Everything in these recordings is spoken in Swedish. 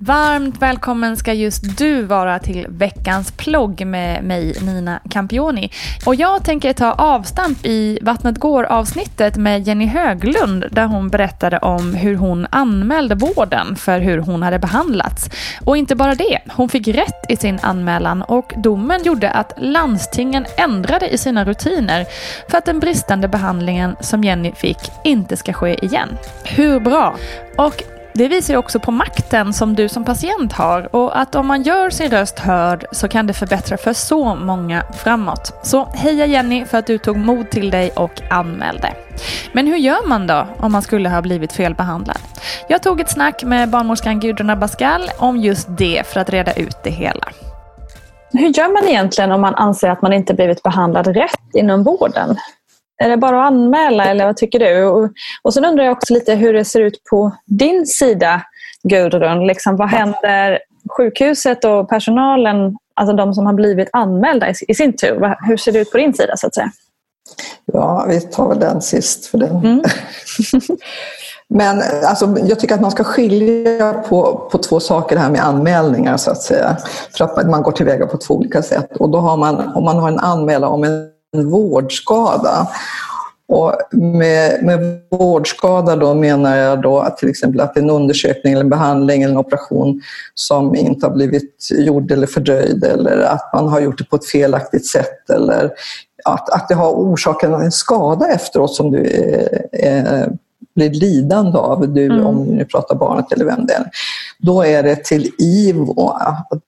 Varmt välkommen ska just du vara till veckans plogg med mig Nina Campioni. Och jag tänker ta avstamp i Vattnet går avsnittet med Jenny Höglund där hon berättade om hur hon anmälde vården för hur hon hade behandlats. Och inte bara det, hon fick rätt i sin anmälan och domen gjorde att landstingen ändrade i sina rutiner för att den bristande behandlingen som Jenny fick inte ska ske igen. Hur bra? Och det visar ju också på makten som du som patient har och att om man gör sin röst hörd så kan det förbättra för så många framåt. Så heja Jenny för att du tog mod till dig och anmälde. Men hur gör man då om man skulle ha blivit felbehandlad? Jag tog ett snack med barnmorskan Gudrun Abascal om just det för att reda ut det hela. Hur gör man egentligen om man anser att man inte blivit behandlad rätt inom vården? Är det bara att anmäla eller vad tycker du? Och, och sen undrar jag också lite hur det ser ut på din sida Gudrun. Liksom, vad händer sjukhuset och personalen, alltså de som har blivit anmälda i, i sin tur? Hur ser det ut på din sida så att säga? Ja, vi tar väl den sist. För den. Mm. Men alltså, jag tycker att man ska skilja på, på två saker det här med anmälningar så att säga. För att man går tillväga på två olika sätt. Och då har man, om man har en anmälan om en en vårdskada. Och med, med vårdskada då menar jag då att till exempel att en undersökning eller en behandling eller en operation som inte har blivit gjord eller fördröjd eller att man har gjort det på ett felaktigt sätt eller att, att det har orsakat en skada efteråt som du är, blir lidande av, du, mm. om du pratar barnet eller vem det är, då är det till IVO.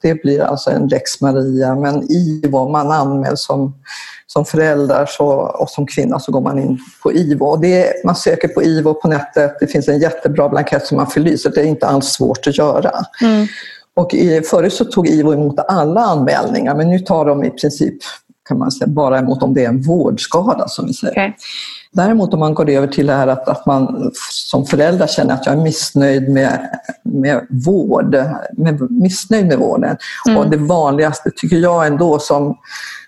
Det blir alltså en lex Maria, men IVO, man anmäls som, som förälder så, och som kvinna så går man in på IVO. Det man söker på IVO på nätet, det finns en jättebra blankett som man fyller i, så det är inte alls svårt att göra. Mm. Och förut så tog IVO emot alla anmälningar, men nu tar de i princip kan man säga, bara emot om det är en vårdskada som vi säger. Okay. Däremot om man går över till det här att, att man som förälder känner att jag är missnöjd med, med vård, med, missnöjd med vården. Mm. Och det vanligaste tycker jag ändå som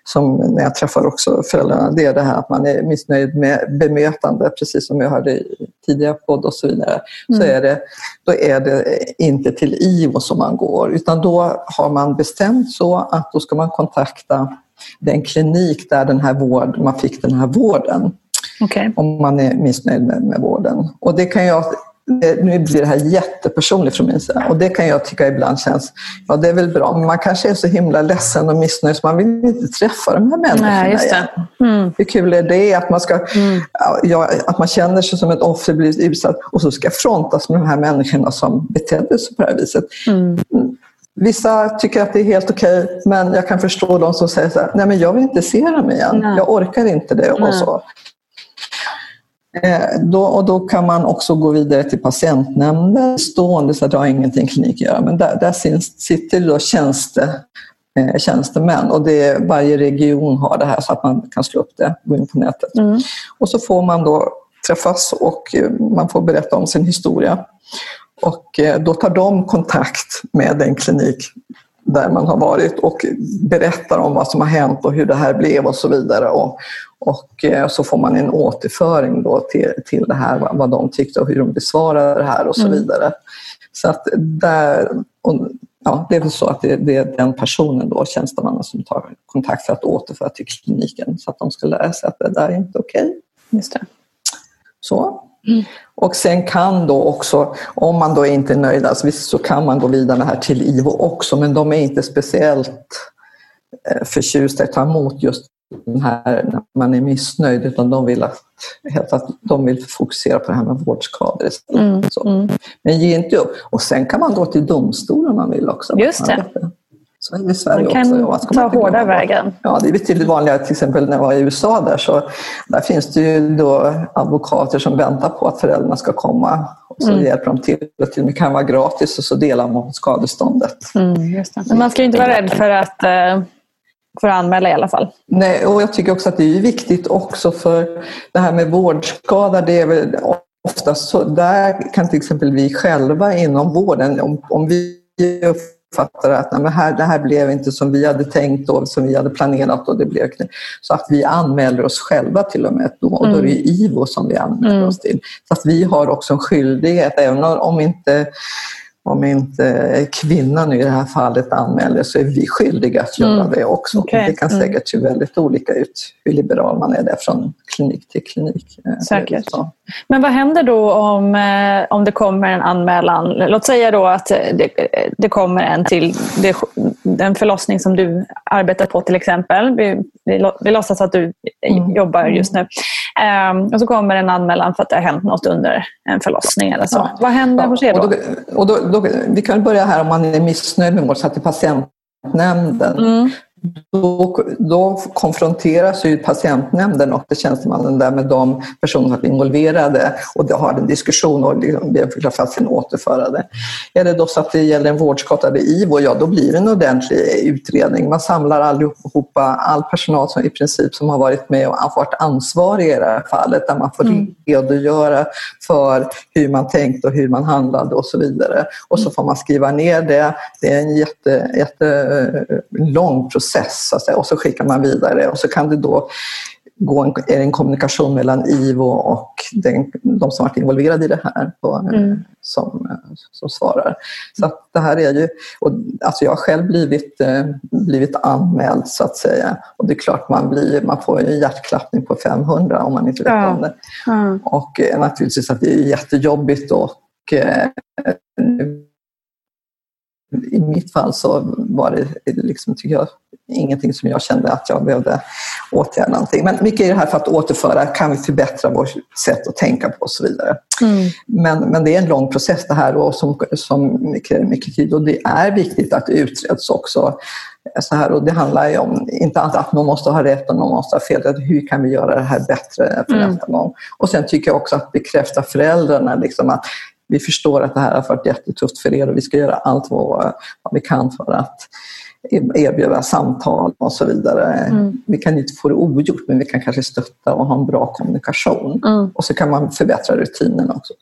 som när jag träffar också föräldrarna, det är det här att man är missnöjd med bemötande, precis som jag hörde i tidigare podd och så vidare. Mm. Så är det, då är det inte till IVO som man går, utan då har man bestämt så att då ska man kontakta den klinik där den här vård, man fick den här vården. Okay. Om man är missnöjd med, med vården. Och det kan jag nu blir det här jättepersonligt från min sida och det kan jag tycka ibland känns, ja det är väl bra, men man kanske är så himla ledsen och missnöjd så man vill inte träffa de här människorna Nej, just det. Mm. Hur kul är det att man, ska, mm. ja, att man känner sig som ett offer, blivit utsatt och så ska frontas med de här människorna som betedde sig på det här viset. Mm. Vissa tycker att det är helt okej, okay, men jag kan förstå de som säger så här, nej men jag vill inte se dem igen, Nej. jag orkar inte det. Och så. Eh, då, och då kan man också gå vidare till patientnämnden stående, så att det har ingenting klinik att göra. Men där, där sitter då tjänste, eh, tjänstemän och det, varje region har det här så att man kan slå upp det, gå in på nätet. Mm. Och så får man då träffas och eh, man får berätta om sin historia. Och eh, då tar de kontakt med den klinik där man har varit och berättar om vad som har hänt och hur det här blev och så vidare. Och, och eh, så får man en återföring då till, till det här, vad de tyckte och hur de besvarade det här och så mm. vidare. Så att där, och, ja, det är väl så att det, det, är den personen då, tjänstemannen, som tar kontakt för att återföra till kliniken så att de ska lära sig att det där är inte okej. Okay. Just det. Så. Mm. Och sen kan då också, om man då inte är nöjd, alltså visst så kan man gå vidare här till IVO också, men de är inte speciellt eh, förtjusta i att ta emot just den här när man är missnöjd, utan de vill, att, att de vill fokusera på det här med vårdskador Mm. Mm. Men ge inte upp. Och sen kan man gå till domstol om man vill också. Just det. Så är det i Sverige man kan också. ta hårda vägen. Ja, det är betydligt vanligare till exempel när jag var i USA där så där finns det ju då advokater som väntar på att föräldrarna ska komma och så mm. hjälper de till. Det kan vara gratis och så delar man skadeståndet. Mm, Men man ska inte vara rädd för att eh, för att anmäla i alla fall. Nej, och jag tycker också att det är viktigt också för det här med vårdskada, det är väl oftast så, där kan till exempel vi själva inom vården, om, om vi uppfattar att nej, här, det här blev inte som vi hade tänkt och som vi hade planerat och det blev Så att vi anmäler oss själva till och med då, och då är det mm. IVO som vi anmäler mm. oss till. Så att vi har också en skyldighet, även om inte om inte kvinnan i det här fallet anmäler så är vi skyldiga att göra mm. det också. Okay. Det kan mm. säkert se väldigt olika ut hur liberal man är där från klinik till klinik. Eh, säkert. Men vad händer då om, eh, om det kommer en anmälan? Låt säga då att det, det kommer en till det, den förlossning som du arbetar på till exempel. Vi, vi, vi låtsas att du mm. jobbar just nu. Um, och så kommer en anmälan för att det har hänt något under en förlossning eller så. Ja. Vad händer? Ja. Vad sker då? Och då, och då, då? Vi kan börja här om man är missnöjd med vård, så att det är patientnämnden. Mm. Då, då konfronteras ju patientnämnden och det tjänstemannen där med de personer som är involverade och de har en diskussion och liksom ber fast sin återförande. Är det då så att det gäller en vårdskadad IVO, ja då blir det en ordentlig utredning. Man samlar allihopa, all personal som i princip som har varit med och varit ansvarig i det här fallet där man får mm. redogöra för hur man tänkte och hur man handlade och så vidare. Och så får man skriva ner det. Det är en jätte, jätte lång process process så säga, och så skickar man vidare och så kan det då gå en, en kommunikation mellan IVO och den, de som varit involverade i det här på, mm. som, som svarar. Så att det här är ju, och, alltså jag har själv blivit, eh, blivit anmäld så att säga och det är klart man, blir, man får en hjärtklappning på 500 om man inte vet ja. om det. Mm. Och eh, naturligtvis att det är jättejobbigt och eh, i mitt fall så var det liksom, tycker jag, ingenting som jag kände att jag behövde åtgärda någonting. Men mycket är det här för att återföra, kan vi förbättra vårt sätt att tänka på och så vidare. Mm. Men, men det är en lång process det här och som, som mycket, mycket tid och det är viktigt att det utreds också. Så här, och det handlar ju om, inte att någon måste ha rätt och någon måste ha fel, utan hur kan vi göra det här bättre för mm. nästa gång? Och sen tycker jag också att bekräfta föräldrarna liksom att vi förstår att det här har varit jättetufft för er och vi ska göra allt vad, vad vi kan för att erbjuda samtal och så vidare. Mm. Vi kan inte få det ogjort men vi kan kanske stötta och ha en bra kommunikation. Mm. Och så kan man förbättra rutinerna också.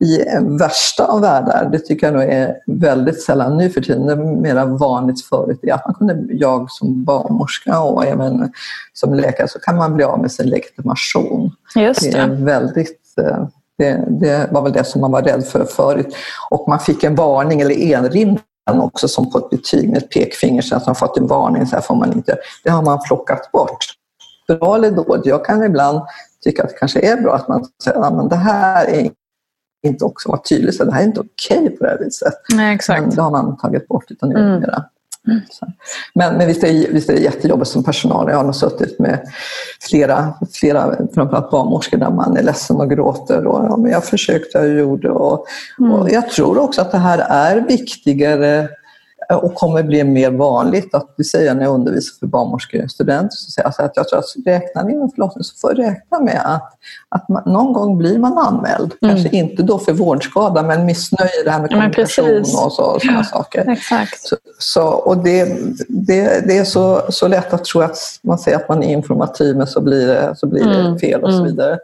I värsta av världar, det tycker jag nog är väldigt sällan nu för tiden, det är mer vanligt förut, är att man kunde, jag som barnmorska och även som läkare så kan man bli av med sin legitimation. Just det. det är väldigt eh, det, det, var väl det som man var rädd för förut. Och man fick en varning eller erinran också som på ett betyg med ett pekfinger så att man fått en varning, så här får man inte Det har man plockat bort. Bra eller dåligt? Jag kan ibland tycka att det kanske är bra att man säger att det här är inte också vara tydligt, så det här är inte okej okay på det här viset. Nej, exakt. Men det har man tagit bort. Utan nu mm. Mm. Men, men visst, är visst är det jättejobbigt som personal. Jag har nog suttit med flera, flera framförallt barnmorskor där man är ledsen och gråter. Och, ja, men jag försökte och gjorde. Och, mm. och jag tror också att det här är viktigare och kommer bli mer vanligt. Att det säger när jag undervisar för barnmorskestudenter, så säger jag att jag tror att räknar ni med förlossning så får räkna med att, att man, någon gång blir man anmäld. Mm. Kanske inte då för vårdskada men missnöje, det här med kommunikation och så, och sådana ja, saker. Exakt. Så, så, och det, det, det är så, så lätt att tro att man säger att man är informativ men så blir det, så blir det mm. fel och så mm. vidare.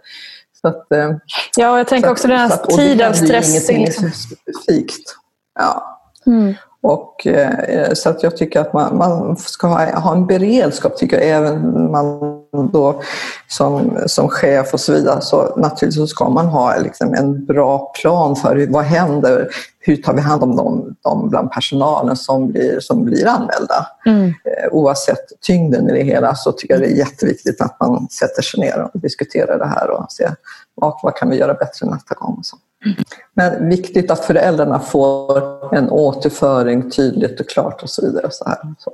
Så att, eh, ja, jag tänker också den här tid av stress. Ingenting specifikt. Ja. Mm. Och, eh, så att jag tycker att man, man ska ha, ha, en beredskap, tycker jag, även man då som, som chef och så vidare. Så naturligtvis ska man ha liksom en bra plan för hur, vad händer, hur tar vi hand om dem, dem bland personalen som blir, som blir anmälda. Mm. Eh, oavsett tyngden i det hela så tycker jag det är jätteviktigt att man sätter sig ner och diskuterar det här och ser vad, vad kan vi göra bättre nästa gång. Och så. Men viktigt att föräldrarna får en återföring tydligt och klart och så vidare. Så här. Så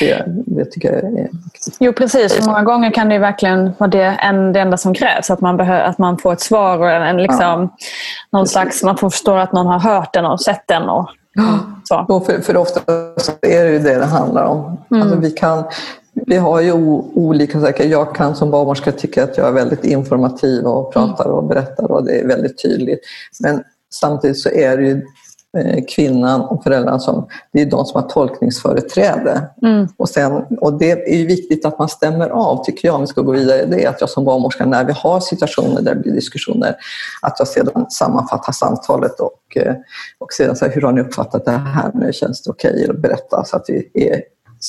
det, det tycker jag är viktigt. Jo precis, många gånger kan det verkligen vara det, en, det enda som krävs. Att man, behör, att man får ett svar och en, liksom, ja, slags, man får förstå att någon har hört den och sett den. Och, så. För, för ofta är det ju det det handlar om. Mm. Alltså vi kan vi har ju olika saker. Jag kan som barnmorska tycka att jag är väldigt informativ och pratar och berättar och det är väldigt tydligt. Men samtidigt så är det ju eh, kvinnan och föräldrarna som, det är de som har tolkningsföreträde. Mm. Och, sen, och det är viktigt att man stämmer av, tycker jag, om vi ska gå vidare, det är att jag som barnmorska, när vi har situationer där det blir diskussioner, att jag sedan sammanfattar samtalet och, eh, och sedan säger hur har ni uppfattat det här nu, känns det okej? Okay? Och berätta så att vi är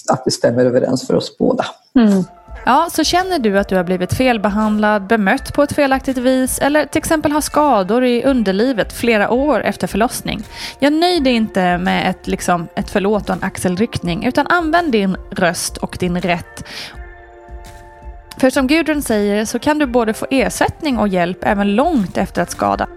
att det stämmer överens för oss båda. Mm. Ja, så känner du att du har blivit felbehandlad, bemött på ett felaktigt vis eller till exempel har skador i underlivet flera år efter förlossning. Jag nöj dig inte med ett, liksom, ett förlåt och en axelryckning utan använd din röst och din rätt. För som Gudrun säger så kan du både få ersättning och hjälp även långt efter att skada.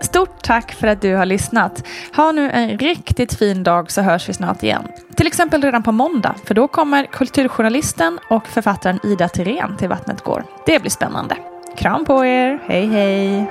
Stort tack för att du har lyssnat. Ha nu en riktigt fin dag så hörs vi snart igen. Till exempel redan på måndag, för då kommer kulturjournalisten och författaren Ida Tirén till Vattnet går. Det blir spännande. Kram på er, hej hej!